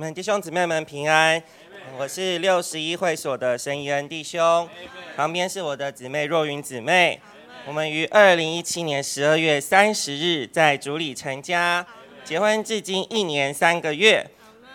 你们弟兄姊妹们平安，我是六十一会所的神怡恩弟兄，旁边是我的姊妹若云姊妹。我们于二零一七年十二月三十日在主里成家，结婚至今一年三个月。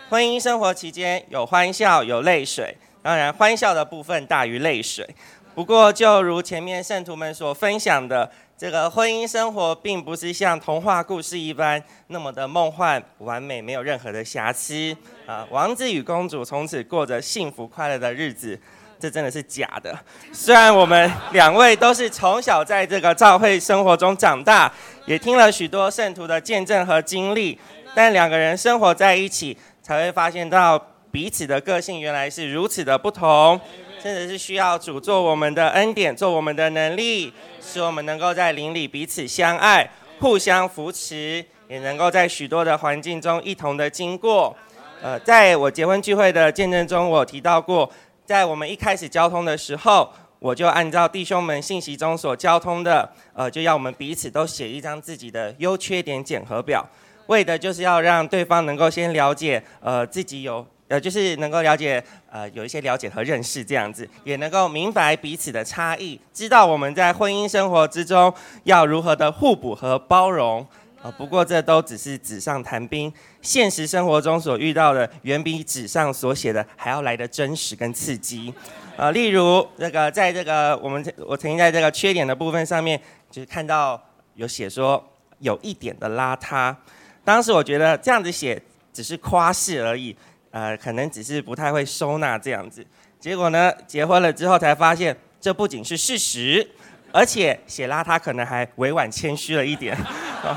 婚姻生活期间有欢笑有泪水，当然欢笑的部分大于泪水。不过就如前面圣徒们所分享的。这个婚姻生活并不是像童话故事一般那么的梦幻完美，没有任何的瑕疵啊！王子与公主从此过着幸福快乐的日子，这真的是假的。虽然我们两位都是从小在这个教会生活中长大，也听了许多圣徒的见证和经历，但两个人生活在一起，才会发现到彼此的个性原来是如此的不同。甚至是需要主做我们的恩典，做我们的能力，使我们能够在邻里彼此相爱，互相扶持，也能够在许多的环境中一同的经过。呃，在我结婚聚会的见证中，我提到过，在我们一开始交通的时候，我就按照弟兄们信息中所交通的，呃，就要我们彼此都写一张自己的优缺点检核表，为的就是要让对方能够先了解，呃，自己有。呃，就是能够了解，呃，有一些了解和认识这样子，也能够明白彼此的差异，知道我们在婚姻生活之中要如何的互补和包容。呃，不过这都只是纸上谈兵，现实生活中所遇到的远比纸上所写的还要来的真实跟刺激。呃，例如这个，在这个我们我曾经在这个缺点的部分上面，就是看到有写说有一点的邋遢，当时我觉得这样子写只是夸饰而已。呃，可能只是不太会收纳这样子，结果呢，结婚了之后才发现，这不仅是事实，而且写邋遢可能还委婉谦虚了一点。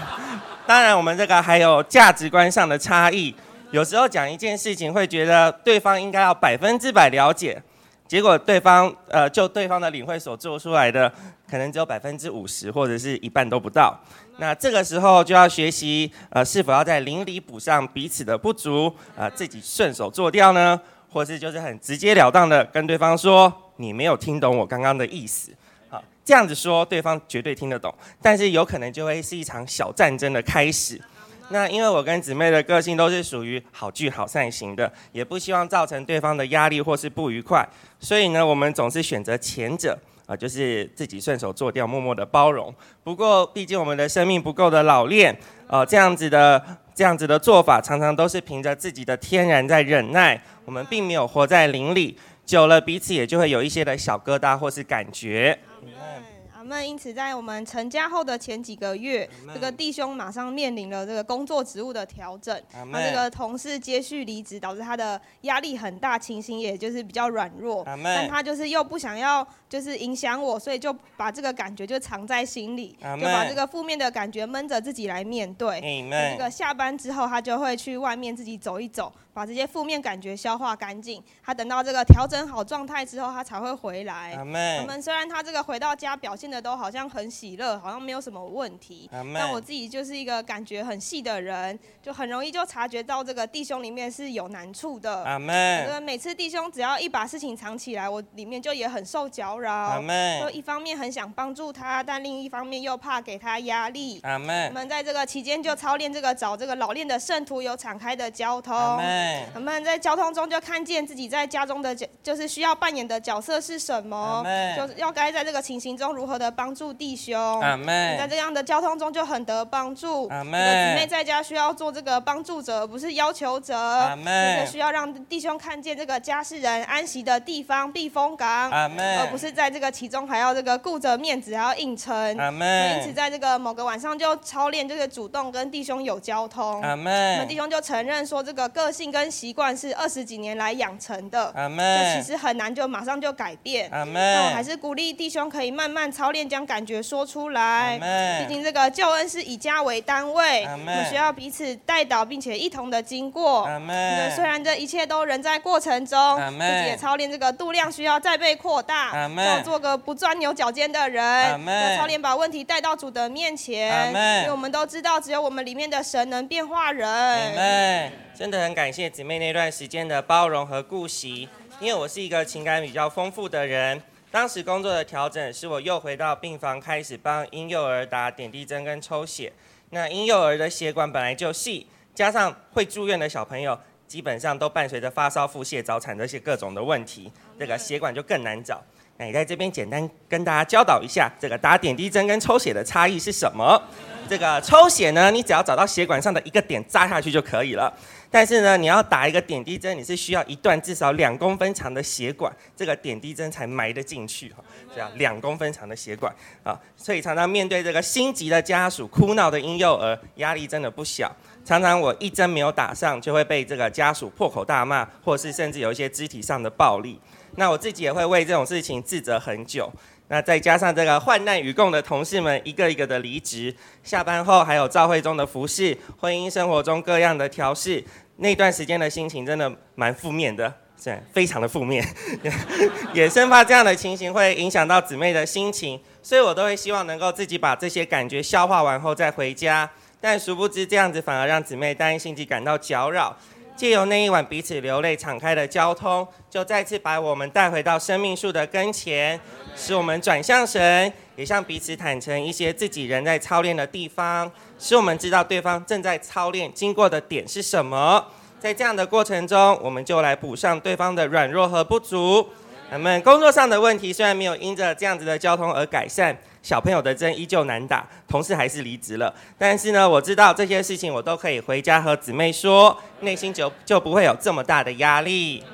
当然，我们这个还有价值观上的差异，有时候讲一件事情会觉得对方应该要百分之百了解。结果对方呃，就对方的领会所做出来的，可能只有百分之五十，或者是一半都不到。那这个时候就要学习呃，是否要在邻里补上彼此的不足啊，自己顺手做掉呢？或是就是很直截了当的跟对方说，你没有听懂我刚刚的意思。好，这样子说对方绝对听得懂，但是有可能就会是一场小战争的开始。那因为我跟姊妹的个性都是属于好聚好散型的，也不希望造成对方的压力或是不愉快，所以呢，我们总是选择前者，啊，就是自己顺手做掉，默默的包容。不过，毕竟我们的生命不够的老练，呃，这样子的这样子的做法，常常都是凭着自己的天然在忍耐，我们并没有活在灵里，久了彼此也就会有一些的小疙瘩或是感觉。那因此，在我们成家后的前几个月，这个弟兄马上面临了这个工作职务的调整，他这个同事接续离职，导致他的压力很大，情形也就是比较软弱。但他就是又不想要，就是影响我，所以就把这个感觉就藏在心里，就把这个负面的感觉闷着自己来面对。这个下班之后，他就会去外面自己走一走。把这些负面感觉消化干净，他等到这个调整好状态之后，他才会回来。我们虽然他这个回到家表现的都好像很喜乐，好像没有什么问题，但我自己就是一个感觉很细的人，就很容易就察觉到这个弟兄里面是有难处的。阿门。每次弟兄只要一把事情藏起来，我里面就也很受搅扰。阿门。就一方面很想帮助他，但另一方面又怕给他压力。阿门。我们在这个期间就操练这个找这个老练的圣徒有敞开的交通。我们在交通中就看见自己在家中的角，就是需要扮演的角色是什么，就是要该在这个情形中如何的帮助弟兄。在这样的交通中就很得帮助。姊妹在家需要做这个帮助者，不是要求者。就是需要让弟兄看见这个家是人安息的地方、避风港，而不是在这个其中还要这个顾着面子，还要硬撑。因此，在这个某个晚上就操练这个主动跟弟兄有交通。我们弟兄就承认说，这个个性跟习惯是二十几年来养成的，就其实很难就马上就改变。那我还是鼓励弟兄可以慢慢操练，将感觉说出来。毕竟这个救恩是以家为单位，我们需要彼此带导，并且一同的经过。虽然这一切都仍在过程中，自己也操练这个度量需要再被扩大，要做个不钻牛角尖的人。要操练把问题带到主的面前，因为我们都知道，只有我们里面的神能变化人。真的很感谢姊妹那段时间的包容和顾惜，因为我是一个情感比较丰富的人。当时工作的调整是我又回到病房，开始帮婴幼儿打点滴针跟抽血。那婴幼儿的血管本来就细，加上会住院的小朋友，基本上都伴随着发烧、腹泻、早产这些各种的问题，这个血管就更难找。那你在这边简单跟大家教导一下，这个打点滴针跟抽血的差异是什么？这个抽血呢，你只要找到血管上的一个点扎下去就可以了。但是呢，你要打一个点滴针，你是需要一段至少两公分长的血管，这个点滴针才埋得进去哈。这样两公分长的血管啊，所以常常面对这个心急的家属、哭闹的婴幼儿，压力真的不小。常常我一针没有打上，就会被这个家属破口大骂，或是甚至有一些肢体上的暴力。那我自己也会为这种事情自责很久。那再加上这个患难与共的同事们一个一个的离职，下班后还有召会中的服侍，婚姻生活中各样的调试，那段时间的心情真的蛮负面的，是非常的负面，也生怕这样的情形会影响到姊妹的心情，所以我都会希望能够自己把这些感觉消化完后再回家，但殊不知这样子反而让姊妹担心及感到搅扰。借由那一晚彼此流泪敞开的交通，就再次把我们带回到生命树的跟前，使我们转向神，也向彼此坦诚一些自己人在操练的地方，使我们知道对方正在操练经过的点是什么。在这样的过程中，我们就来补上对方的软弱和不足。我们工作上的问题虽然没有因着这样子的交通而改善。小朋友的针依旧难打，同事还是离职了。但是呢，我知道这些事情我都可以回家和姊妹说，内心就就不会有这么大的压力。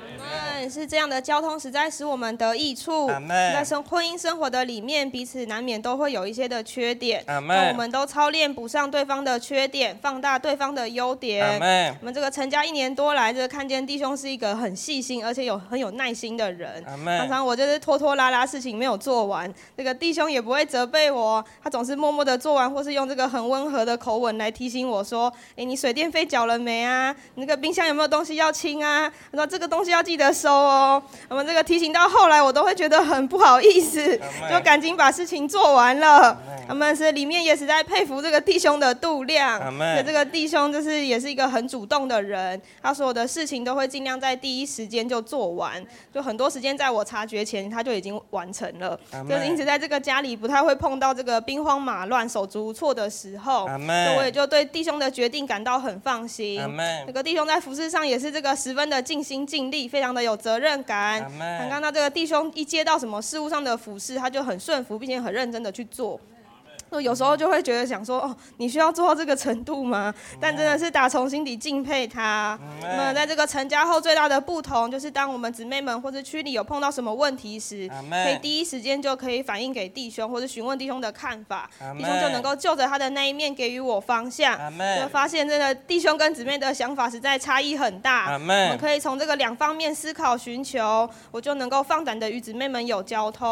是这样的，交通实在使我们得益处。在生婚姻生活的里面，彼此难免都会有一些的缺点。那我们都操练补上对方的缺点，放大对方的优点。我们这个成家一年多来，这个看见弟兄是一个很细心，而且有很有耐心的人。常常我就是拖拖拉拉事情没有做完，这个弟兄也不会责备我，他总是默默的做完，或是用这个很温和的口吻来提醒我说：“哎，你水电费缴了没啊？你那个冰箱有没有东西要清啊？他说这个东西要记得收。”哦，我们这个提醒到后来，我都会觉得很不好意思，就赶紧把事情做完了。他们是里面也是在佩服这个弟兄的度量，这个弟兄就是也是一个很主动的人，他所有的事情都会尽量在第一时间就做完，就很多时间在我察觉前他就已经完成了，就是因此在这个家里不太会碰到这个兵荒马乱、手足无措的时候，我也就对弟兄的决定感到很放心。那个弟兄在服饰上也是这个十分的尽心尽力，非常的有责任感。刚刚到这个弟兄一接到什么事物上的服饰，他就很顺服，并且很认真的去做。有时候就会觉得想说，哦，你需要做到这个程度吗？但真的是打从心底敬佩他。那么在这个成家后最大的不同，就是当我们姊妹们或者区里有碰到什么问题时，可以第一时间就可以反映给弟兄，或者询问弟兄的看法，弟兄就能够就着他的那一面给予我方向。就发现真的弟兄跟姊妹的想法实在差异很大。我们可以从这个两方面思考寻求，我就能够放胆的与姊妹们有交通。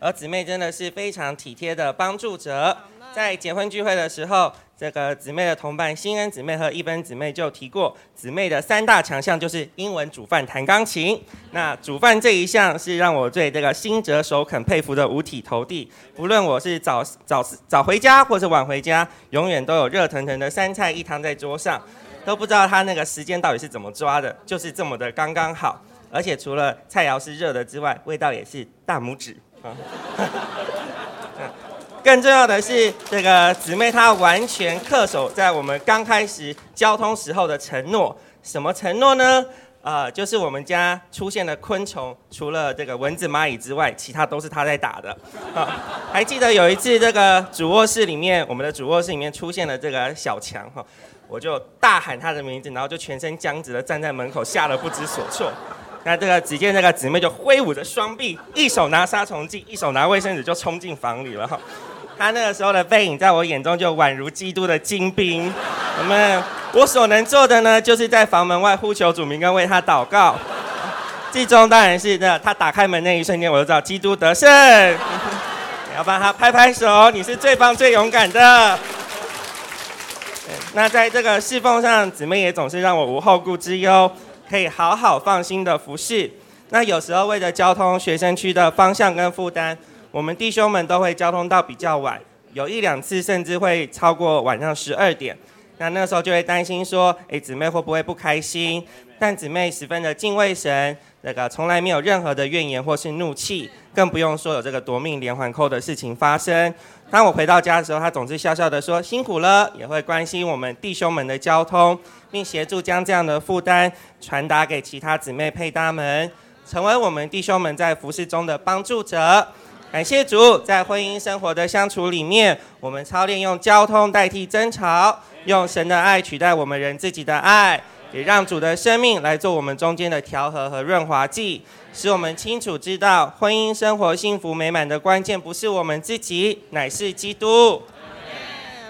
而姊妹真的是非常体贴的帮助者，在结婚聚会的时候，这个姊妹的同伴新恩姊妹和一芬姊妹就提过，姊妹的三大强项就是英文、煮饭、弹钢琴。那煮饭这一项是让我对这个心折手肯佩服的五体投地。不论我是早早早回家或是晚回家，永远都有热腾腾的三菜一汤在桌上，都不知道他那个时间到底是怎么抓的，就是这么的刚刚好。而且除了菜肴是热的之外，味道也是大拇指。更重要的是，这个姊妹她完全恪守在我们刚开始交通时候的承诺。什么承诺呢？呃，就是我们家出现的昆虫，除了这个蚊子、蚂蚁之外，其他都是她在打的。啊，还记得有一次，这个主卧室里面，我们的主卧室里面出现了这个小强哈，我就大喊他的名字，然后就全身僵直的站在门口，吓得不知所措。那这个只见那个姊妹就挥舞着双臂，一手拿杀虫剂，一手拿卫生纸就冲进房里了。她那个时候的背影，在我眼中就宛如基督的精兵。我们我所能做的呢，就是在房门外呼求主名跟为她祷告。最终当然是那她打开门那一瞬间，我就知道基督得胜。要帮她拍拍手，你是最棒最勇敢的。那在这个侍奉上，姊妹也总是让我无后顾之忧。可以好好放心的服侍。那有时候为了交通学生区的方向跟负担，我们弟兄们都会交通到比较晚，有一两次甚至会超过晚上十二点。那那时候就会担心说，哎，姊妹会不会不开心？但姊妹十分的敬畏神，那个从来没有任何的怨言或是怒气，更不用说有这个夺命连环扣的事情发生。当我回到家的时候，她总是笑笑的说辛苦了，也会关心我们弟兄们的交通，并协助将这样的负担传达给其他姊妹配搭们，成为我们弟兄们在服饰中的帮助者。感谢主，在婚姻生活的相处里面，我们操练用交通代替争吵，用神的爱取代我们人自己的爱，也让主的生命来做我们中间的调和和润滑剂，使我们清楚知道，婚姻生活幸福美满的关键不是我们自己，乃是基督。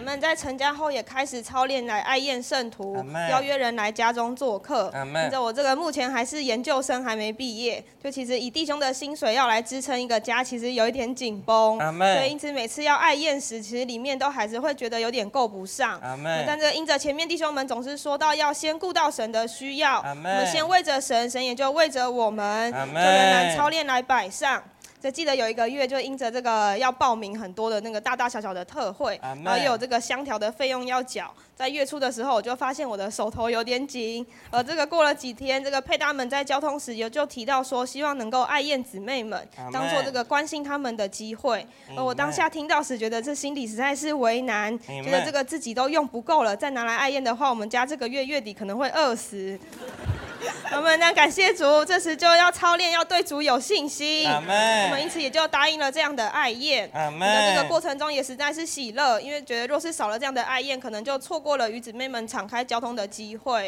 我们在成家后也开始操练来爱宴圣徒，邀约人来家中做客。跟着我这个目前还是研究生，还没毕业，就其实以弟兄的薪水要来支撑一个家，其实有一点紧绷。所以因此每次要爱宴时，其实里面都还是会觉得有点够不上。但这因着前面弟兄们总是说到要先顾到神的需要，我们先为着神，神也就为着我们，就仍然操练来摆上。就记得有一个月，就因着这个要报名很多的那个大大小小的特会，然后也有这个香条的费用要缴。在月初的时候，我就发现我的手头有点紧。呃，这个过了几天，这个佩搭们在交通时也就提到说，希望能够爱燕姊妹们，当做这个关心他们的机会。而我当下听到时，觉得这心里实在是为难，觉得这个自己都用不够了，再拿来爱燕的话，我们家这个月月底可能会饿死。我们呢感谢主，这时就要操练，要对主有信心。我们因此也就答应了这样的爱宴。在这个过程中也实在是喜乐，因为觉得若是少了这样的爱宴，可能就错过了与姊妹们敞开交通的机会。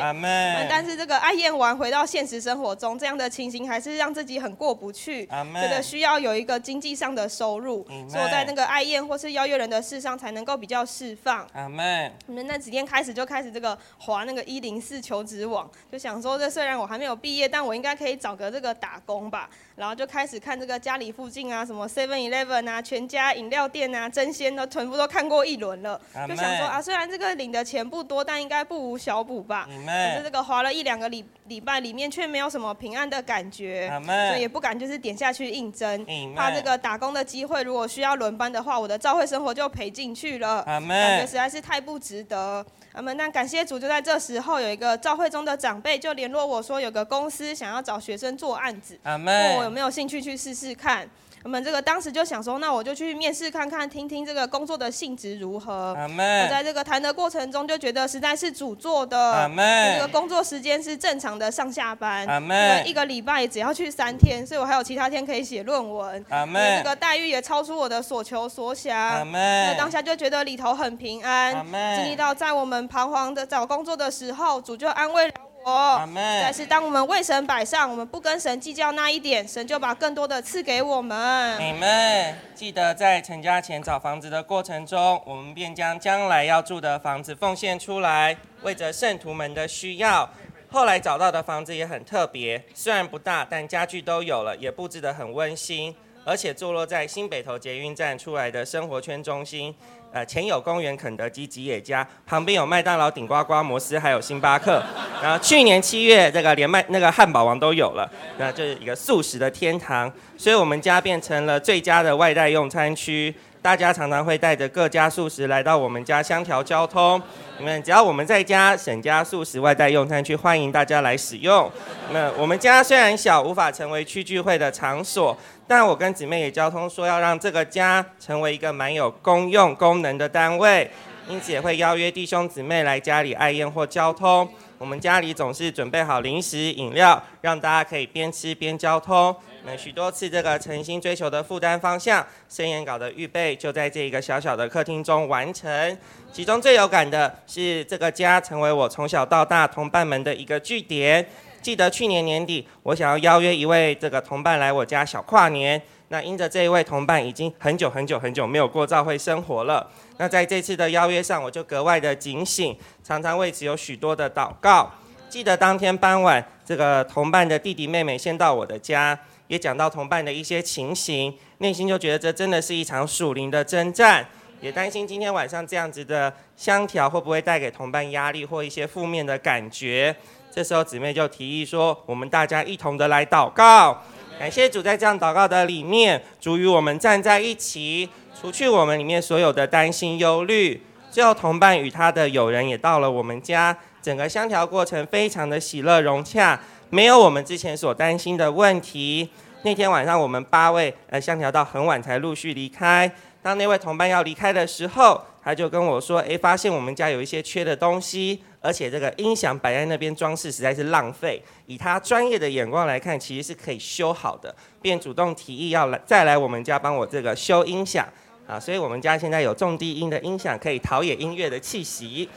但是这个爱宴完回到现实生活中，这样的情形还是让自己很过不去。觉得需要有一个经济上的收入，所以在那个爱宴或是邀约人的事上才能够比较释放。我们那几天开始就开始这个划那个一零四求职网，就想说这虽然我还没有毕业，但我应该可以找个这个打工吧。然后就开始看这个家里附近啊，什么 Seven Eleven 啊、全家饮料店啊、真鲜的，全部都看过一轮了。就想说啊，虽然这个领的钱不多，但应该不无小补吧。可是这个划了一两个礼礼拜，里面却没有什么平安的感觉，所以也不敢就是点下去应征，怕这个打工的机会如果需要轮班的话，我的教会生活就赔进去了，感觉实在是太不值得。阿门。那感谢主，就在这时候，有一个教会中的长辈就联络我说，有个公司想要找学生做案子，问我有没有兴趣去试试看。我们这个当时就想说，那我就去面试看看，听听这个工作的性质如何。我在这个谈的过程中就觉得实在是主做的，这个工作时间是正常的上下班，一个礼拜只要去三天，所以我还有其他天可以写论文。这个待遇也超出我的所求所想。那当下就觉得里头很平安，经历到在我们彷徨的找工作的时候，主就安慰了。我，但是当我们为神摆上，我们不跟神计较那一点，神就把更多的赐给我们。你们记得在成家前找房子的过程中，我们便将将来要住的房子奉献出来，为着圣徒们的需要。后来找到的房子也很特别，虽然不大，但家具都有了，也布置得很温馨，而且坐落在新北投捷运站出来的生活圈中心。呃，前有公园、肯德基、吉野家，旁边有麦当劳、顶呱呱、摩斯，还有星巴克。然后去年七月，这个连麦那个汉堡王都有了，那就是一个素食的天堂。所以我们家变成了最佳的外带用餐区，大家常常会带着各家素食来到我们家相调交通。你们只要我们在家沈家素食外带用餐区，欢迎大家来使用。那我们家虽然小，无法成为区聚会的场所。但我跟姊妹也交通说，要让这个家成为一个蛮有公用功能的单位，因此也会邀约弟兄姊妹来家里爱宴或交通。我们家里总是准备好零食饮料，让大家可以边吃边交通。那许多次这个诚心追求的负担方向，宣言稿的预备就在这一个小小的客厅中完成。其中最有感的是，这个家成为我从小到大同伴们的一个据点。记得去年年底，我想要邀约一位这个同伴来我家小跨年。那因着这一位同伴已经很久很久很久没有过教会生活了，那在这次的邀约上，我就格外的警醒，常常为此有许多的祷告。记得当天傍晚，这个同伴的弟弟妹妹先到我的家，也讲到同伴的一些情形，内心就觉得这真的是一场属灵的征战，也担心今天晚上这样子的相调会不会带给同伴压力或一些负面的感觉。这时候姊妹就提议说：“我们大家一同的来祷告，感谢主在这样祷告的里面，主与我们站在一起，除去我们里面所有的担心忧虑，最后同伴与他的友人也到了我们家，整个相调过程非常的喜乐融洽，没有我们之前所担心的问题。那天晚上我们八位呃相调到很晚才陆续离开。当那位同伴要离开的时候，他就跟我说：“诶，发现我们家有一些缺的东西，而且这个音响摆在那边装饰实在是浪费。以他专业的眼光来看，其实是可以修好的，便主动提议要来再来我们家帮我这个修音响啊。所以我们家现在有重低音的音响，可以陶冶音乐的气息。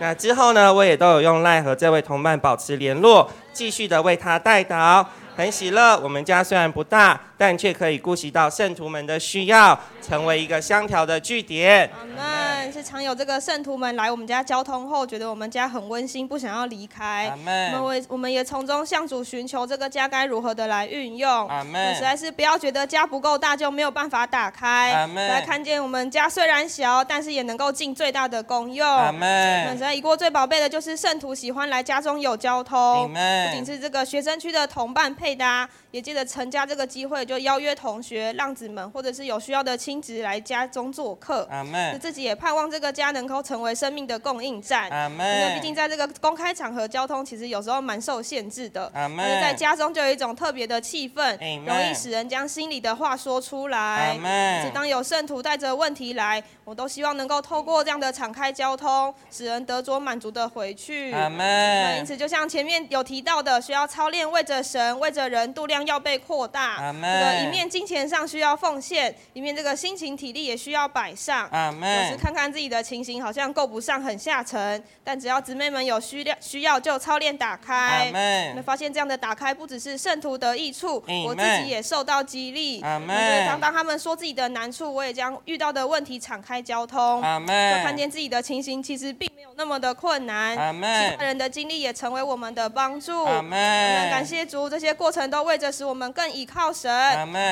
那之后呢，我也都有用赖和这位同伴保持联络，继续的为他代导。”很喜乐，我们家虽然不大，但却可以顾及到圣徒们的需要，成为一个香调的据点。我们是常有这个圣徒们来我们家交通后，觉得我们家很温馨，不想要离开。我们为我们也从中向主寻求这个家该如何的来运用。实在是不要觉得家不够大就没有办法打开。来看见我们家虽然小，但是也能够尽最大的功用。阿门。实在一过最宝贝的就是圣徒喜欢来家中有交通。不仅是这个学生区的同伴。配搭，也借着成家这个机会，就邀约同学、浪子们，或者是有需要的亲子来家中做客。阿门。自己也盼望这个家能够成为生命的供应站。阿门。因为毕竟在这个公开场合，交通其实有时候蛮受限制的。阿门。在家中就有一种特别的气氛，容易使人将心里的话说出来。阿门。当有圣徒带着问题来，我都希望能够透过这样的敞开交通，使人得着满足的回去。阿门。因此，就像前面有提到的，需要操练为着神为。着人度量要被扩大，这个一面金钱上需要奉献，一面这个心情体力也需要摆上。有时看看自己的情形，好像够不上，很下沉。但只要姊妹们有需要，需要就操练打开。会发现这样的打开不只是圣徒得益处，我自己也受到激励。当当他们说自己的难处，我也将遇到的问题敞开交通。就看见自己的情形其实并没有那么的困难。其他人的经历也成为我们的帮助。感谢主这些。过程都为着使我们更倚靠神，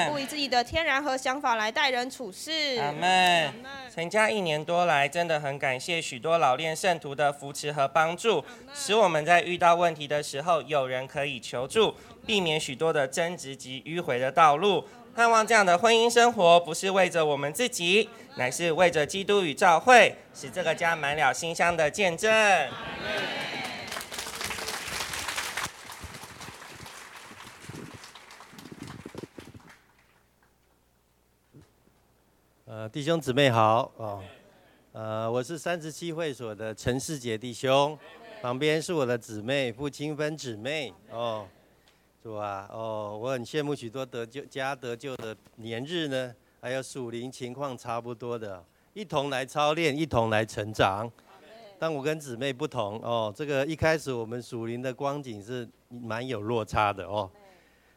不以自己的天然和想法来待人处事。阿门。成家一年多来，真的很感谢许多老练圣徒的扶持和帮助，使我们在遇到问题的时候有人可以求助，避免许多的争执及迂回的道路。盼望这样的婚姻生活不是为着我们自己，乃是为着基督与教会，使这个家满了馨香的见证。呃，弟兄姊妹好哦，呃，我是三十七会所的陈世杰弟兄，旁边是我的姊妹傅清芬姊妹哦，主啊哦，我很羡慕许多得救家得救的年日呢，还有属灵情况差不多的，一同来操练，一同来成长。但我跟姊妹不同哦，这个一开始我们属灵的光景是蛮有落差的哦。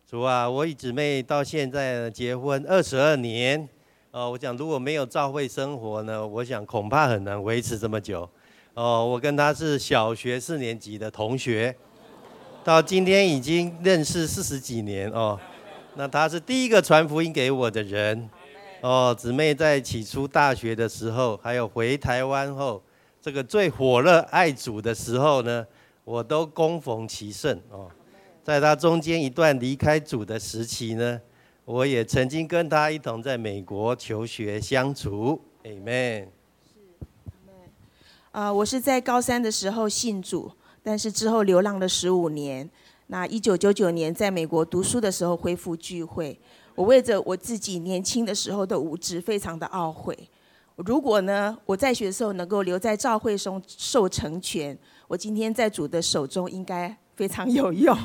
主啊，我与姊妹到现在结婚二十二年。哦，我想如果没有教会生活呢，我想恐怕很难维持这么久。哦，我跟他是小学四年级的同学，到今天已经认识四十几年哦。那他是第一个传福音给我的人。哦，姊妹在起初大学的时候，还有回台湾后，这个最火热爱主的时候呢，我都恭逢其盛哦。在他中间一段离开主的时期呢。我也曾经跟他一同在美国求学相处，Amen。是。啊，我是在高三的时候信主，但是之后流浪了十五年。那一九九九年在美国读书的时候恢复聚会，我为着我自己年轻的时候的无知，非常的懊悔。如果呢，我在学的时候能够留在教会中受成全，我今天在主的手中应该非常有用，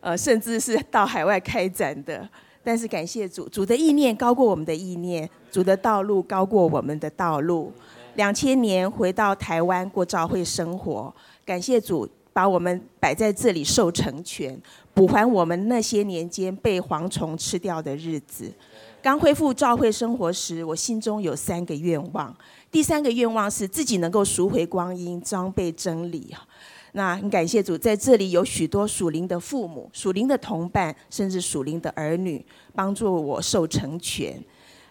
呃，甚至是到海外开展的。但是感谢主，主的意念高过我们的意念，主的道路高过我们的道路。两千年回到台湾过教会生活，感谢主把我们摆在这里受成全，补还我们那些年间被蝗虫吃掉的日子。刚恢复教会生活时，我心中有三个愿望。第三个愿望是自己能够赎回光阴，装备真理。那很感谢主，在这里有许多属灵的父母、属灵的同伴，甚至属灵的儿女，帮助我受成全。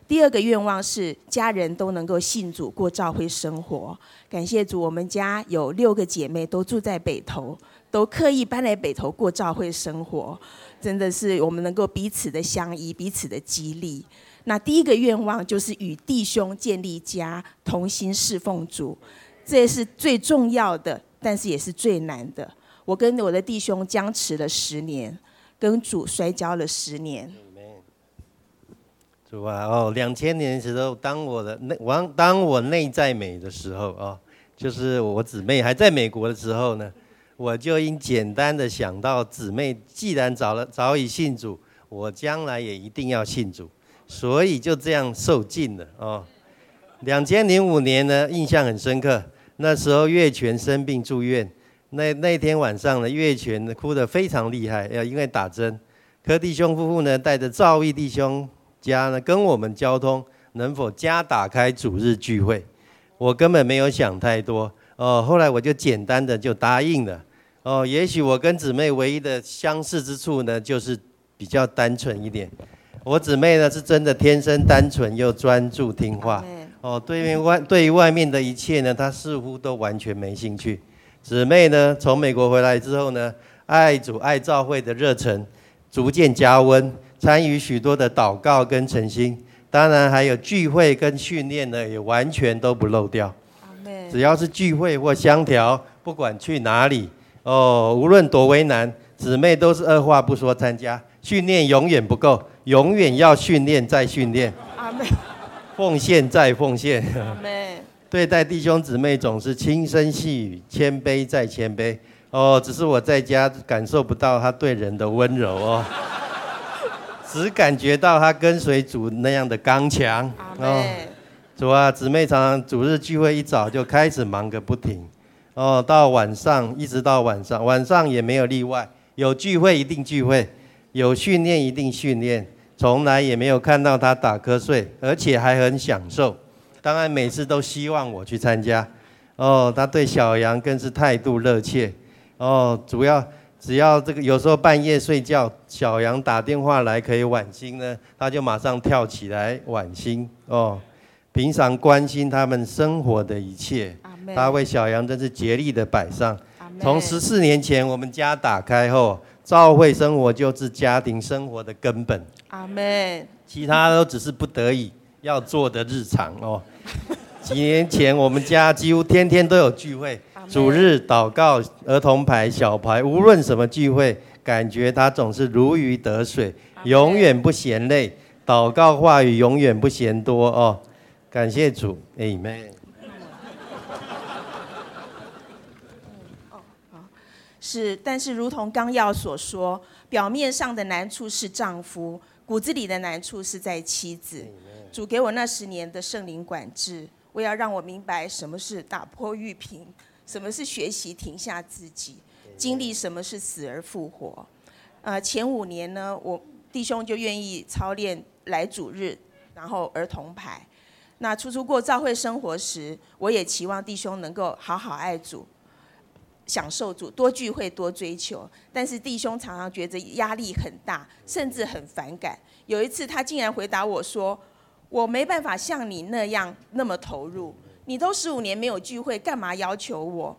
第二个愿望是家人都能够信主，过教会生活。感谢主，我们家有六个姐妹都住在北投，都刻意搬来北投过教会生活，真的是我们能够彼此的相依，彼此的激励。那第一个愿望就是与弟兄建立家，同心侍奉主，这也是最重要的，但是也是最难的。我跟我的弟兄僵持了十年，跟主摔跤了十年。主啊，哦，两千年的时候，当我的内，我当我内在美的时候啊，就是我姊妹还在美国的时候呢，我就应简单的想到，姊妹既然早了早已信主，我将来也一定要信主，所以就这样受尽了哦。两千零五年呢，印象很深刻，那时候月泉生病住院，那那天晚上呢，月泉哭得非常厉害，要因为打针，柯弟兄夫妇呢带着赵义弟兄。家呢，跟我们交通能否加打开主日聚会？我根本没有想太多哦。后来我就简单的就答应了哦。也许我跟姊妹唯一的相似之处呢，就是比较单纯一点。我姊妹呢是真的天生单纯又专注听话哦。对面外对于外面的一切呢，他似乎都完全没兴趣。姊妹呢从美国回来之后呢，爱主爱教会的热忱逐渐加温。参与许多的祷告跟诚心，当然还有聚会跟训练呢，也完全都不漏掉。只要是聚会或相调，不管去哪里，哦，无论多为难，姊妹都是二话不说参加。训练永远不够，永远要训练再训练。阿妹，奉献再奉献。对待弟兄姊妹总是轻声细语，谦卑再谦卑。哦，只是我在家感受不到他对人的温柔哦。只感觉到他跟随主那样的刚强哦，主啊，姊妹常常主日聚会一早就开始忙个不停，哦，到晚上一直到晚上，晚上也没有例外，有聚会一定聚会，有训练一定训练，从来也没有看到他打瞌睡，而且还很享受。当然每次都希望我去参加，哦，他对小杨更是态度热切，哦，主要。只要这个有时候半夜睡觉，小杨打电话来可以晚星呢，他就马上跳起来晚星哦。平常关心他们生活的一切，他为小杨真是竭力的摆上。从十四年前我们家打开后，教会生活就是家庭生活的根本。阿门。其他都只是不得已要做的日常哦。几年前我们家几乎天天都有聚会。主日祷告、儿童牌、小牌，无论什么聚会，感觉他总是如鱼得水，永远不嫌累。祷告话语永远不嫌多哦。感谢主，Amen。是，但是如同纲要所说，表面上的难处是丈夫，骨子里的难处是在妻子。主给我那十年的圣灵管制，我要让我明白什么是打破玉瓶。什么是学习停下自己，经历什么是死而复活？呃，前五年呢，我弟兄就愿意操练来主日，然后儿童牌。那初初过教会生活时，我也期望弟兄能够好好爱主，享受主，多聚会，多追求。但是弟兄常常觉得压力很大，甚至很反感。有一次，他竟然回答我说：“我没办法像你那样那么投入。”你都十五年没有聚会，干嘛要求我？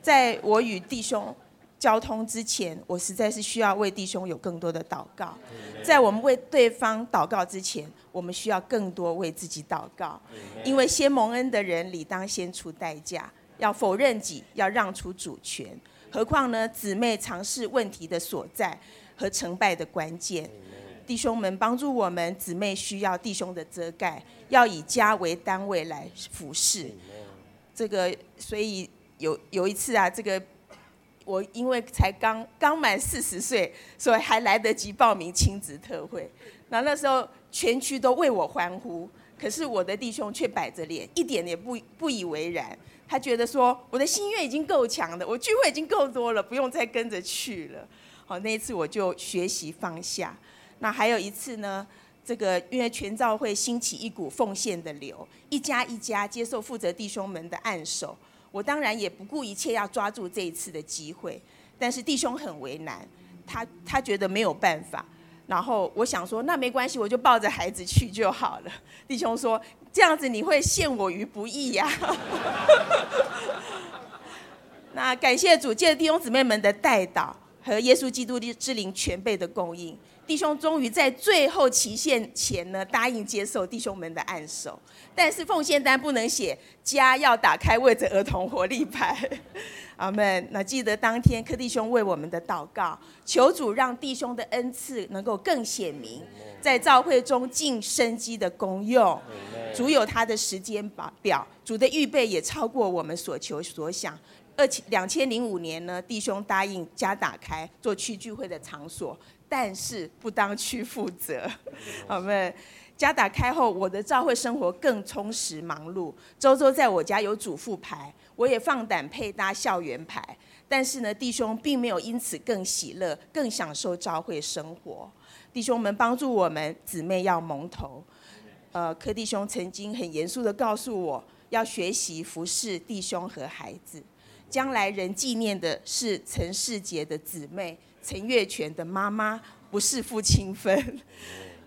在我与弟兄交通之前，我实在是需要为弟兄有更多的祷告。在我们为对方祷告之前，我们需要更多为自己祷告。因为先蒙恩的人，理当先出代价，要否认己，要让出主权。何况呢？姊妹尝试问题的所在和成败的关键。弟兄们帮助我们，姊妹需要弟兄的遮盖，要以家为单位来服侍。这个，所以有有一次啊，这个我因为才刚刚满四十岁，所以还来得及报名亲子特会。那那时候全区都为我欢呼，可是我的弟兄却摆着脸，一点也不不以为然。他觉得说，我的心愿已经够强的，我聚会已经够多了，不用再跟着去了。好，那一次我就学习放下。那还有一次呢，这个因为全教会兴起一股奉献的流，一家一家接受负责弟兄们的按手，我当然也不顾一切要抓住这一次的机会，但是弟兄很为难，他他觉得没有办法，然后我想说那没关系，我就抱着孩子去就好了。弟兄说这样子你会陷我于不义呀。那感谢主，借弟兄姊妹们的带导。和耶稣基督的之灵全备的供应。弟兄终于在最后期限前呢，答应接受弟兄们的按手，但是奉献单不能写家要打开为着儿童活力牌。阿门。那记得当天柯弟兄为我们的祷告，求主让弟兄的恩赐能够更显明，在教会中尽生机的功用。主有他的时间表，主的预备也超过我们所求所想。二千两千零五年呢，弟兄答应家打开做区聚会的场所。但是不当去负责，好们家打开后，我的教会生活更充实忙碌。周周在我家有主妇牌，我也放胆配搭校园牌。但是呢，弟兄并没有因此更喜乐、更享受教会生活。弟兄们帮助我们姊妹要蒙头。呃，柯弟兄曾经很严肃的告诉我，要学习服侍弟兄和孩子。将来人纪念的是陈世杰的姊妹。陈月泉的妈妈不是父亲分，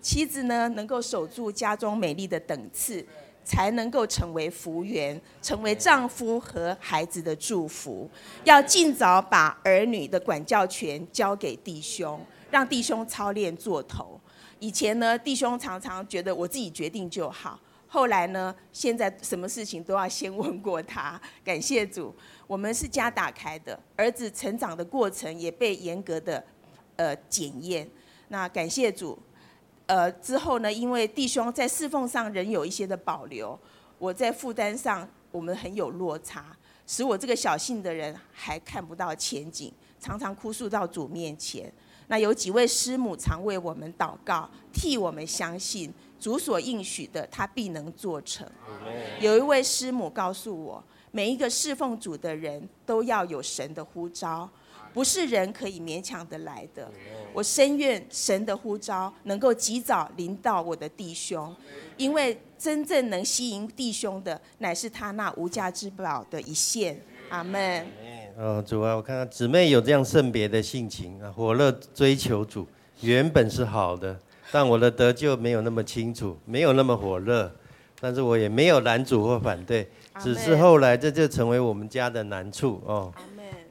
妻子呢能够守住家中美丽的等次，才能够成为福缘，成为丈夫和孩子的祝福。要尽早把儿女的管教权交给弟兄，让弟兄操练做头。以前呢，弟兄常常觉得我自己决定就好，后来呢，现在什么事情都要先问过他。感谢主。我们是家打开的，儿子成长的过程也被严格的呃检验。那感谢主，呃之后呢，因为弟兄在侍奉上仍有一些的保留，我在负担上我们很有落差，使我这个小信的人还看不到前景，常常哭诉到主面前。那有几位师母常为我们祷告，替我们相信主所应许的，他必能做成。有一位师母告诉我。每一个侍奉主的人都要有神的呼召，不是人可以勉强的来的。我深愿神的呼召能够及早临到我的弟兄，因为真正能吸引弟兄的，乃是他那无价之宝的一线。阿门。哦，主啊，我看到姊妹有这样圣别的性情啊，火热追求主，原本是好的，但我的得救没有那么清楚，没有那么火热，但是我也没有拦阻或反对。只是后来这就成为我们家的难处哦。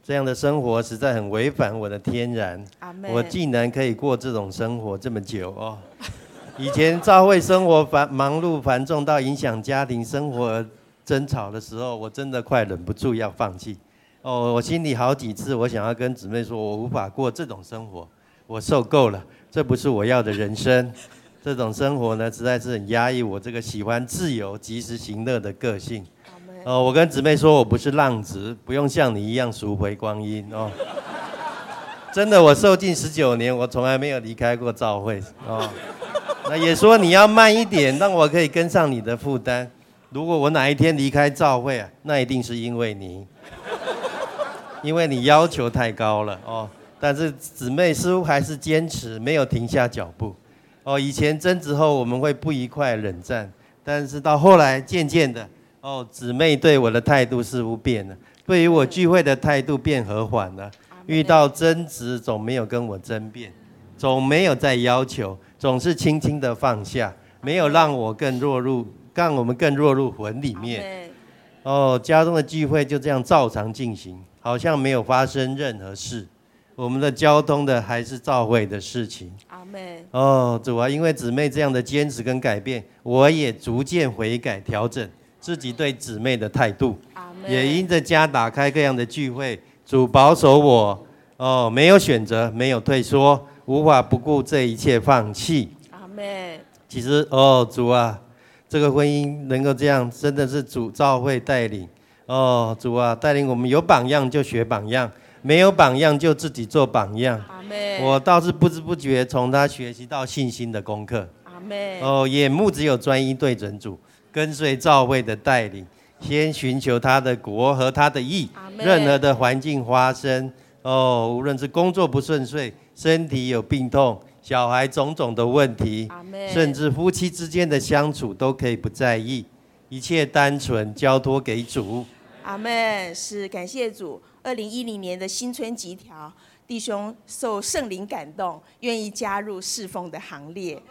这样的生活实在很违反我的天然。我竟然可以过这种生活这么久哦。以前教会生活繁忙碌繁重到影响家庭生活争吵的时候，我真的快忍不住要放弃。哦，我心里好几次我想要跟姊妹说，我无法过这种生活，我受够了，这不是我要的人生。这种生活呢，实在是很压抑我这个喜欢自由、及时行乐的个性。哦，我跟姊妹说，我不是浪子，不用像你一样赎回光阴哦。真的，我受尽十九年，我从来没有离开过教会哦。那也说你要慢一点，让我可以跟上你的负担。如果我哪一天离开教会啊，那一定是因为你，因为你要求太高了哦。但是姊妹似乎还是坚持，没有停下脚步。哦，以前争执后我们会不愉快冷战，但是到后来渐渐的。哦，姊妹对我的态度似乎变了，对于我聚会的态度变和缓了。遇到争执总没有跟我争辩，总没有再要求，总是轻轻的放下，没有让我更落入，让我们更落入魂里面。哦，家中的聚会就这样照常进行，好像没有发生任何事。我们的交通的还是召会的事情。阿妹。哦，主啊，因为姊妹这样的坚持跟改变，我也逐渐悔改调整。自己对姊妹的态度，阿也因着家打开各样的聚会，主保守我，哦，没有选择，没有退缩，无法不顾这一切放弃。阿妹，其实哦，主啊，这个婚姻能够这样，真的是主召会带领。哦，主啊，带领我们有榜样就学榜样，没有榜样就自己做榜样。我倒是不知不觉从他学习到信心的功课。哦，眼目只有专一对准主。跟随赵会的带领，先寻求他的国和他的意。任何的环境发生，哦，无论是工作不顺遂、身体有病痛、小孩种种的问题，甚至夫妻之间的相处，都可以不在意，一切单纯交托给主。阿门。是感谢主。二零一零年的新春集条，弟兄受圣灵感动，愿意加入侍奉的行列。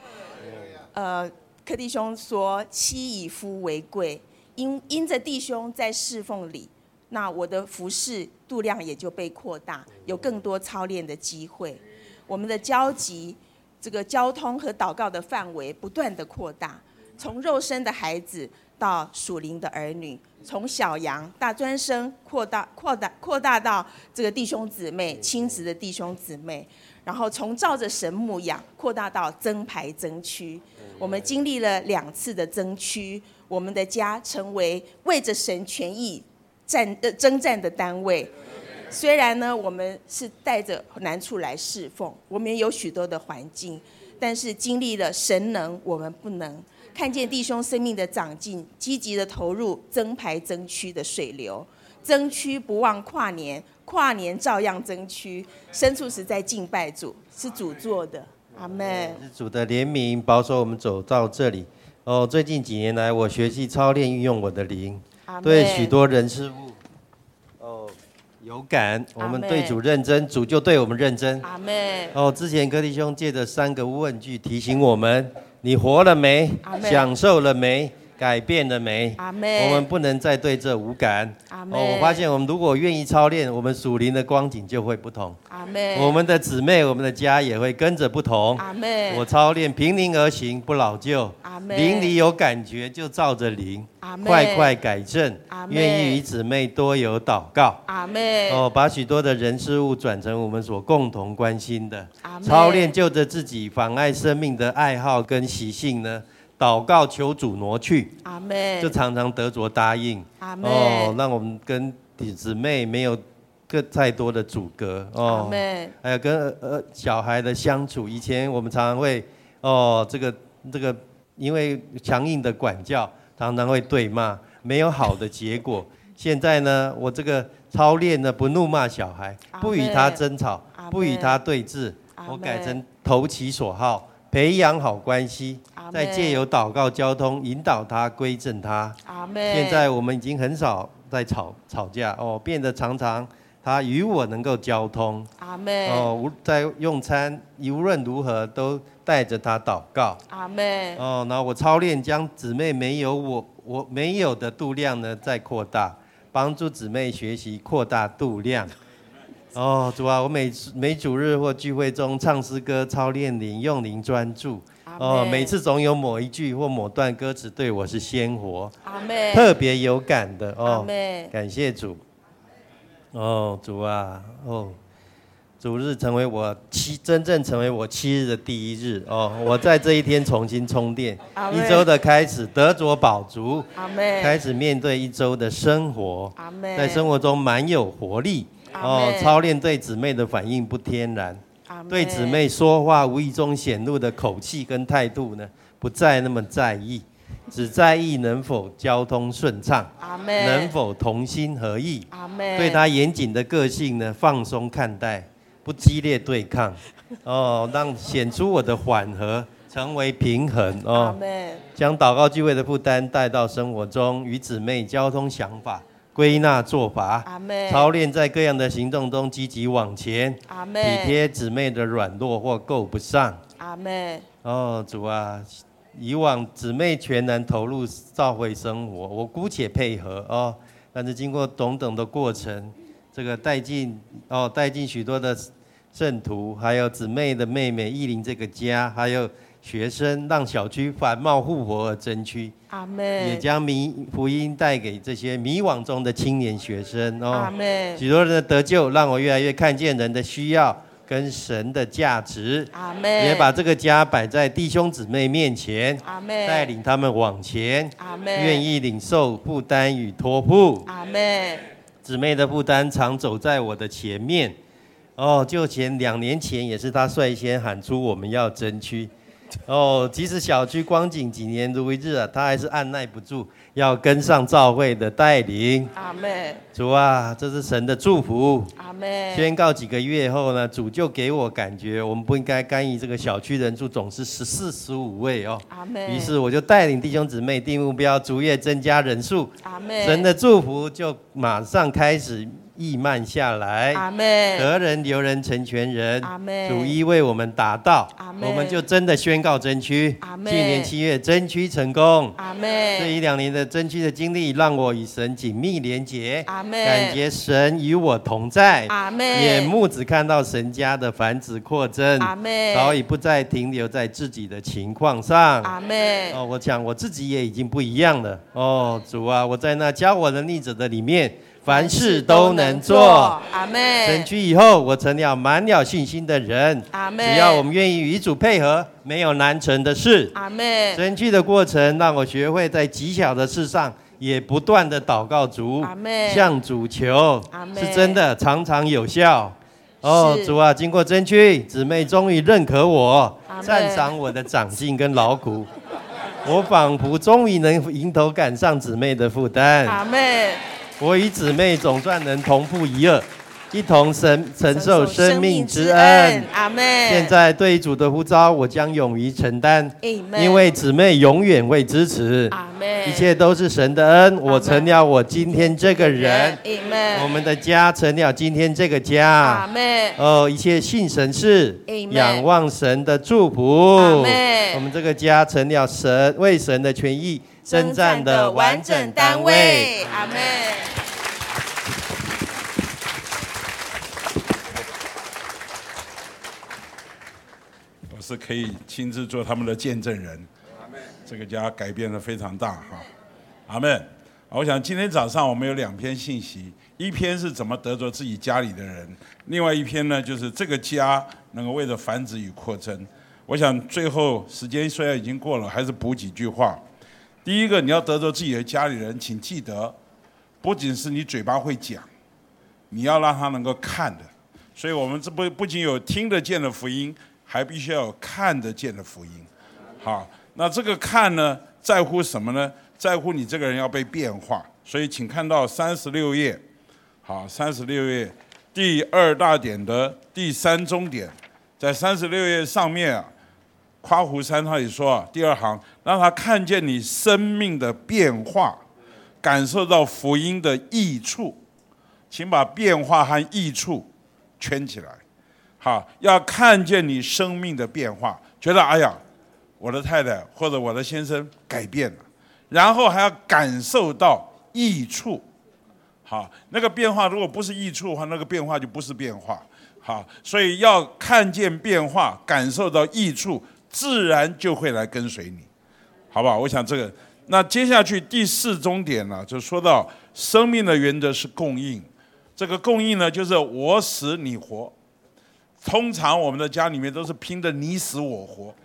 呃。柯弟兄说：“妻以夫为贵，因因着弟兄在侍奉里，那我的服饰度量也就被扩大，有更多操练的机会。我们的交集，这个交通和祷告的范围不断的扩大，从肉身的孩子到属灵的儿女，从小羊、大专生扩大、扩大、扩大到这个弟兄姊妹、亲子的弟兄姊妹，然后从照着神牧养扩大到增排增区。我们经历了两次的增区，我们的家成为为着神权益战呃征战的单位。虽然呢，我们是带着难处来侍奉，我们有许多的环境，但是经历了神能，我们不能看见弟兄生命的长进，积极的投入增排增区的水流，增区不忘跨年，跨年照样增区，深处实在敬拜主，是主做的，阿门。是主的怜悯保守我们走到这里。哦，最近几年来，我学习操练运用我的灵，对许多人事物。哦有感，我们对主认真，主就对我们认真。阿妹。哦，之前柯弟兄借着三个问句提醒我们：你活了没？享受了没？改变了没？我们不能再对这无感。哦，我发现我们如果愿意操练，我们属灵的光景就会不同。阿妹我们的姊妹，我们的家也会跟着不同。阿妹我操练平灵而行，不老旧。灵里有感觉，就照着灵，阿快快改正。愿意与姊妹多有祷告。阿妹哦，把许多的人事物转成我们所共同关心的。阿操练就着自己妨碍生命的爱好跟习性呢？祷告求主挪去，阿妹就常常得着答应，阿妹哦，让我们跟弟姊妹没有更太多的阻隔哦，还有跟呃小孩的相处，以前我们常常会哦这个这个因为强硬的管教，常常会对骂，没有好的结果。现在呢，我这个操练呢，不怒骂小孩，不与他争吵，不与他对峙，我改成投其所好。培养好关系，再借由祷告、交通引导他归正他。现在我们已经很少在吵吵架哦，变得常常他与我能够交通。阿妹哦，在用餐无论如何都带着他祷告。阿妹哦，那我操练将姊妹没有我我没有的度量呢再扩大，帮助姊妹学习扩大度量。哦，主啊，我每次每主日或聚会中唱诗歌、操练灵、用灵专注。哦，每次总有某一句或某段歌词对我是鲜活，特别有感的哦。感谢主。哦，主啊，哦，主日成为我七真正成为我七日的第一日哦。我在这一天重新充电，一周的开始得着宝足，开始面对一周的生活，在生活中蛮有活力。哦，操练对姊妹的反应不天然，对姊妹说话无意中显露的口气跟态度呢，不再那么在意，只在意能否交通顺畅，能否同心合意，对他严谨的个性呢放松看待，不激烈对抗，哦，让显出我的缓和，成为平衡哦，将祷告聚会的负担带到生活中，与姊妹交通想法。归纳做法，操练在各样的行动中积极往前，体贴姊妹的软弱或够不上。阿妹，哦，主啊，以往姊妹全然投入教会生活，我姑且配合哦。但是经过等等的过程，这个带进哦，带进许多的圣徒，还有姊妹的妹妹意林这个家，还有。学生让小区繁茂复活而争取，阿妹也将迷福音带给这些迷惘中的青年学生哦，阿妹许多人的得救，让我越来越看见人的需要跟神的价值，阿妹也把这个家摆在弟兄姊妹面前，阿妹带领他们往前，阿妹愿意领受负担与托付，阿妹姊妹的负担常走在我的前面，哦，就前两年前也是他率先喊出我们要争取。哦，即使小区光景几年如一日啊，他还是按耐不住，要跟上教会的带领。阿妹，主啊，这是神的祝福。阿妹，宣告几个月后呢，主就给我感觉，我们不应该干预这个小区人数总是十四十五位哦。阿妹，于是我就带领弟兄姊妹定目标，逐月增加人数。阿妹，神的祝福就马上开始易慢下来。阿门。得人留人成全人。主一为我们达到。我们就真的宣告真区。阿门。去年七月真区成功。阿门。这一两年的真区的经历，让我与神紧密连结。阿门。感觉神与我同在。阿门。眼目只看到神家的繁殖扩增。阿门。早已不再停留在自己的情况上。阿门。哦，我想我自己也已经不一样了。哦，主啊，我在那教我的逆者的里面。凡事都能做，阿妹。神区以后，我成了满了信心的人，阿妹。只要我们愿意与主配合，没有难成的事，阿妹。神区的过程让我学会在极小的事上也不断的祷告主，阿妹。向主求，阿妹。是真的常常有效。哦，主啊，经过争取，姊妹终于认可我，赞赏我的长进跟劳苦，我仿佛终于能迎头赶上姊妹的负担，阿妹。我与姊妹总算能同负一二，一同承承受生命之恩。阿妹。现在对主的呼召，我将勇于承担。因为姊妹永远会支持。一切都是神的恩，我成了我今天这个人。我们的家成了今天这个家。哦，一切信神事，仰望神的祝福。我们这个家成了神为神的权益。征战的完整单位，阿妹。我是可以亲自做他们的见证人，这个家改变的非常大哈，阿妹。我想今天早上我们有两篇信息，一篇是怎么得着自己家里的人，另外一篇呢就是这个家能够为了繁殖与扩增。我想最后时间虽然已经过了，还是补几句话。第一个，你要得着自己的家里人，请记得，不仅是你嘴巴会讲，你要让他能够看的。所以我们这不不仅有听得见的福音，还必须要有看得见的福音。好，那这个看呢，在乎什么呢？在乎你这个人要被变化。所以请看到三十六页，好，三十六页第二大点的第三中点，在三十六页上面啊。夸胡山他也说啊，第二行让他看见你生命的变化，感受到福音的益处，请把变化和益处圈起来。好，要看见你生命的变化，觉得哎呀，我的太太或者我的先生改变了，然后还要感受到益处。好，那个变化如果不是益处的话，那个变化就不是变化。好，所以要看见变化，感受到益处。自然就会来跟随你，好不好？我想这个，那接下去第四终点呢，就说到生命的原则是供应。这个供应呢，就是我死你活。通常我们的家里面都是拼的你死我活，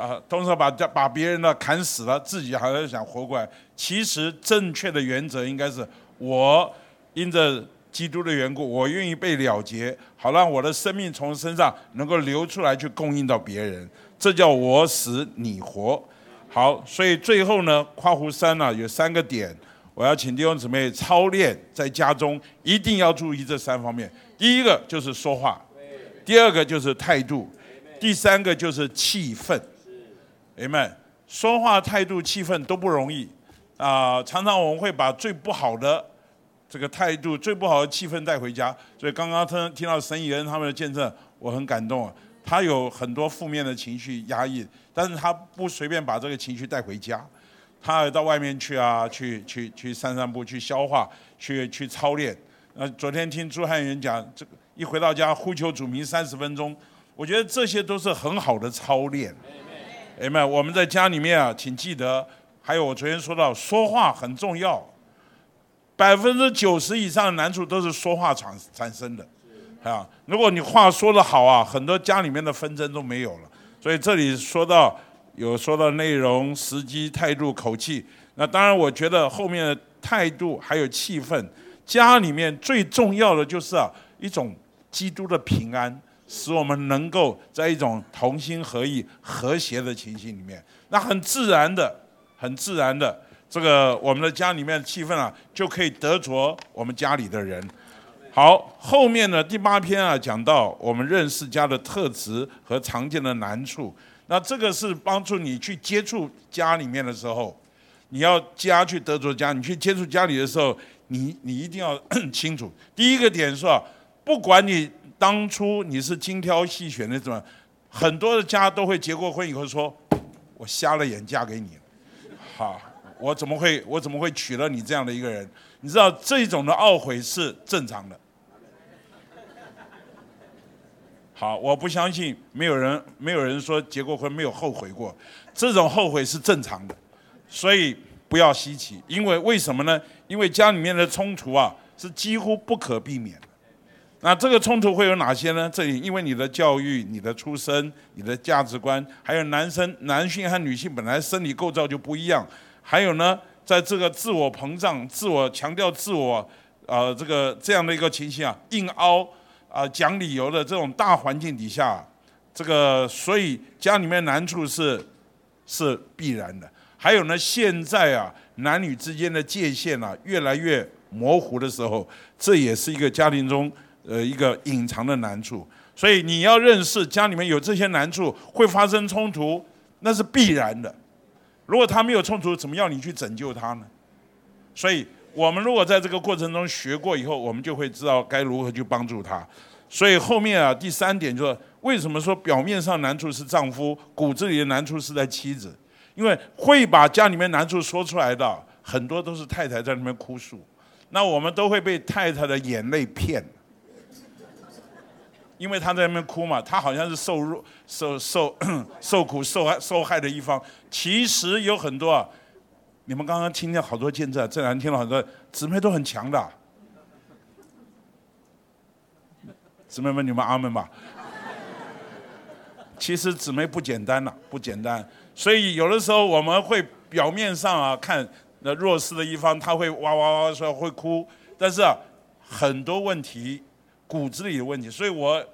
啊，通常把家把别人呢砍死了，自己还在想活过来。其实正确的原则应该是，我因着基督的缘故，我愿意被了结，好让我的生命从身上能够流出来，去供应到别人。这叫我死你活，好，所以最后呢，夸胡山呢有三个点，我要请弟兄姊妹操练，在家中一定要注意这三方面。第一个就是说话，第二个就是态度，第三个就是气氛。哎们，说话态度气氛都不容易啊，常常我们会把最不好的这个态度、最不好的气氛带回家。所以刚刚听听到神以恩他们的见证，我很感动啊。他有很多负面的情绪压抑，但是他不随便把这个情绪带回家，他到外面去啊，去去去散散步，去消化，去去操练。呃，昨天听朱汉元讲，这个一回到家呼求主名三十分钟，我觉得这些都是很好的操练。哎们，我们在家里面啊，请记得，还有我昨天说到，说话很重要，百分之九十以上的难处都是说话产产生的。啊，如果你话说得好啊，很多家里面的纷争都没有了。所以这里说到有说到内容、时机、态度、口气。那当然，我觉得后面的态度还有气氛，家里面最重要的就是啊一种基督的平安，使我们能够在一种同心合意、和谐的情形里面，那很自然的、很自然的，这个我们的家里面的气氛啊，就可以得着我们家里的人。好，后面呢第八篇啊，讲到我们认识家的特质和常见的难处。那这个是帮助你去接触家里面的时候，你要家去得着家，你去接触家里的时候，你 你一定要清楚。第一个点是啊，不管你当初你是精挑细选的怎么，很多的家都会结过婚以后说，我瞎了眼嫁给你，好，我怎么会我怎么会娶了你这样的一个人？你知道这种的懊悔是正常的。好，我不相信没有人没有人说结过婚没有后悔过，这种后悔是正常的，所以不要稀奇。因为为什么呢？因为家里面的冲突啊是几乎不可避免的。那这个冲突会有哪些呢？这里因为你的教育、你的出身、你的价值观，还有男生、男性和女性本来生理构造就不一样，还有呢，在这个自我膨胀、自我强调自我，呃，这个这样的一个情形啊，硬凹。啊，讲理由的这种大环境底下，这个所以家里面难处是是必然的。还有呢，现在啊，男女之间的界限啊越来越模糊的时候，这也是一个家庭中呃一个隐藏的难处。所以你要认识家里面有这些难处会发生冲突，那是必然的。如果他没有冲突，怎么样你去拯救他呢？所以。我们如果在这个过程中学过以后，我们就会知道该如何去帮助他。所以后面啊，第三点就是为什么说表面上难处是丈夫，骨子里的难处是在妻子？因为会把家里面难处说出来的很多都是太太在那边哭诉，那我们都会被太太的眼泪骗。因为她在那边哭嘛，她好像是受弱、受受受苦、受害、受害的一方，其实有很多啊。你们刚刚听见好多见证，这两天听了很多姊妹都很强的，姊妹们，你们阿门吧。其实姊妹不简单了，不简单。所以有的时候我们会表面上啊看那弱势的一方，他会哇哇哇说会哭，但是啊很多问题骨子里的问题。所以我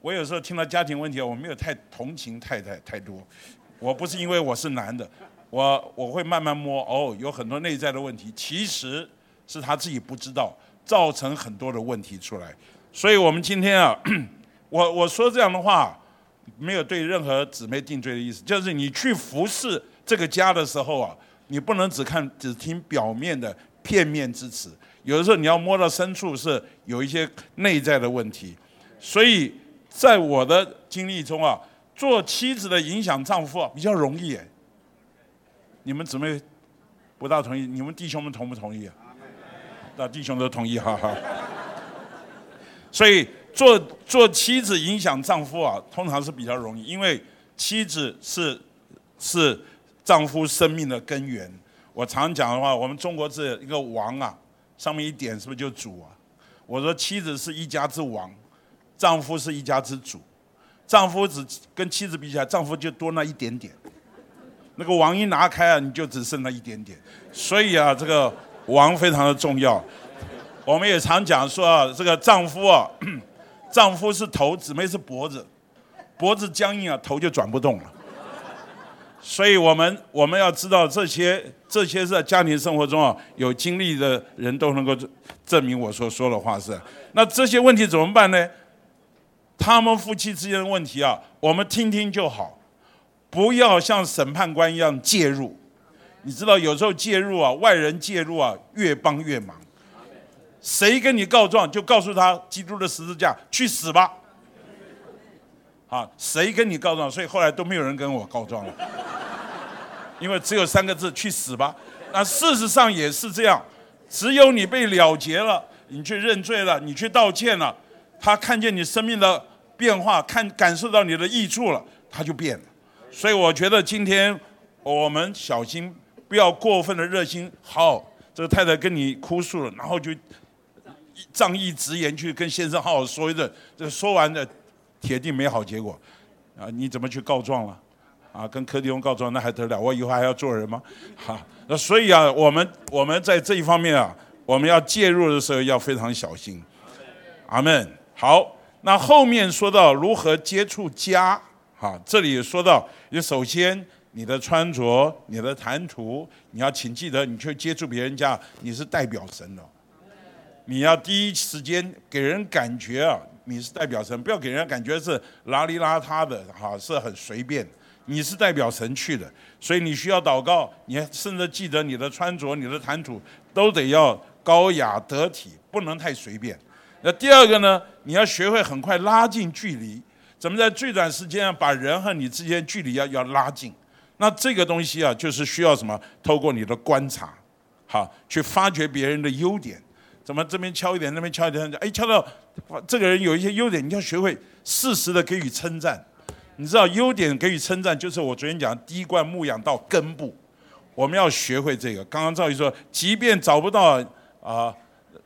我有时候听到家庭问题，我没有太同情太太太多。我不是因为我是男的。我我会慢慢摸哦，有很多内在的问题，其实是他自己不知道，造成很多的问题出来。所以我们今天啊，我我说这样的话，没有对任何姊妹定罪的意思，就是你去服侍这个家的时候啊，你不能只看只听表面的片面之词，有的时候你要摸到深处，是有一些内在的问题。所以在我的经历中啊，做妻子的影响丈夫啊比较容易。你们姊妹不大同意，你们弟兄们同不同意啊？那弟兄都同意，哈哈。所以做做妻子影响丈夫啊，通常是比较容易，因为妻子是是丈夫生命的根源。我常讲的话，我们中国这一个王啊，上面一点是不是就主啊？我说妻子是一家之王，丈夫是一家之主。丈夫只跟妻子比起来，丈夫就多那一点点。那个王一拿开啊，你就只剩那一点点，所以啊，这个王非常的重要。我们也常讲说啊，这个丈夫啊，丈夫是头，姊妹是脖子，脖子僵硬啊，头就转不动了。所以我们我们要知道这些这些在家庭生活中啊有经历的人都能够证明我所说的话是。那这些问题怎么办呢？他们夫妻之间的问题啊，我们听听就好。不要像审判官一样介入，你知道有时候介入啊，外人介入啊，越帮越忙。谁跟你告状，就告诉他基督的十字架去死吧。啊，谁跟你告状？所以后来都没有人跟我告状了，因为只有三个字：去死吧。那事实上也是这样，只有你被了结了，你去认罪了，你去道歉了，他看见你生命的变化，看感受到你的益处了，他就变了。所以我觉得今天我们小心，不要过分的热心。好，这个太太跟你哭诉了，然后就仗义直言去跟先生好好说一顿。这说完的，铁定没好结果。啊，你怎么去告状了？啊，跟柯迪翁告状那还得了？我以后还要做人吗？好，那所以啊，我们我们在这一方面啊，我们要介入的时候要非常小心。阿门。好，那后面说到如何接触家。好，这里说到，你首先你的穿着、你的谈吐，你要请记得，你去接触别人家，你是代表神的。你要第一时间给人感觉啊，你是代表神，不要给人家感觉是邋里邋遢的，哈，是很随便。你是代表神去的，所以你需要祷告，你甚至记得你的穿着、你的谈吐都得要高雅得体，不能太随便。那第二个呢，你要学会很快拉近距离，怎么在最短时间把人和你之间距离要要拉近？那这个东西啊，就是需要什么？透过你的观察，好，去发掘别人的优点。怎么这边敲一点，那边敲一点，哎，敲到这个人有一些优点，你要学会适时的给予称赞。你知道优点给予称赞，就是我昨天讲滴灌牧养到根部，我们要学会这个。刚刚赵宇说，即便找不到啊，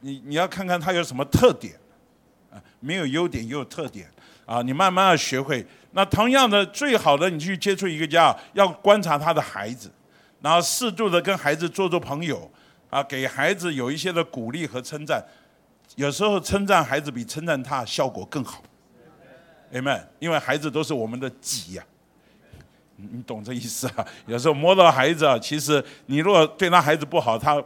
你你要看看他有什么特点，啊，没有优点也有特点啊，你慢慢要学会。那同样的，最好的你去接触一个家，要观察他的孩子，然后适度的跟孩子做做朋友，啊，给孩子有一些的鼓励和称赞。有时候称赞孩子比称赞他效果更好。Amen，因为孩子都是我们的己呀，你懂这意思啊？有时候摸到孩子啊，其实你如果对他孩子不好，他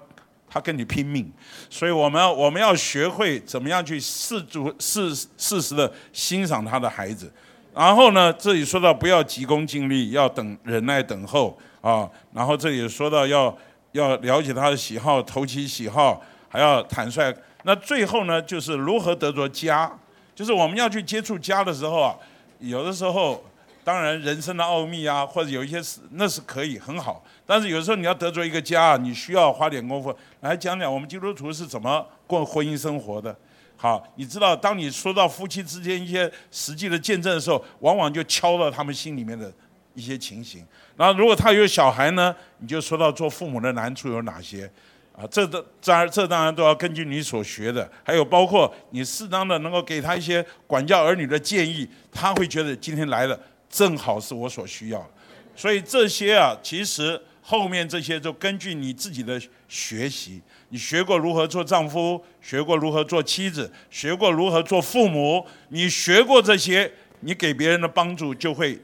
他跟你拼命，所以我们要我们要学会怎么样去适足适适时的欣赏他的孩子。然后呢，这里说到不要急功近利，要等忍耐等候啊。然后这里说到要要了解他的喜好，投其喜好，还要坦率。那最后呢，就是如何得着家。就是我们要去接触家的时候啊，有的时候，当然人生的奥秘啊，或者有一些事，那是可以很好。但是有时候你要得罪一个家，你需要花点功夫来讲讲我们基督徒是怎么过婚姻生活的。好，你知道，当你说到夫妻之间一些实际的见证的时候，往往就敲到他们心里面的一些情形。然后如果他有小孩呢，你就说到做父母的难处有哪些。啊，这都当然，这当然都要根据你所学的，还有包括你适当的能够给他一些管教儿女的建议，他会觉得今天来了正好是我所需要的。所以这些啊，其实后面这些就根据你自己的学习，你学过如何做丈夫，学过如何做妻子，学过如何做父母，你学过这些，你给别人的帮助就会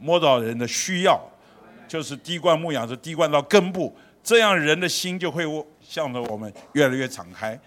摸到人的需要，就是滴灌牧养是滴灌到根部。这样人的心就会向着我们越来越敞开。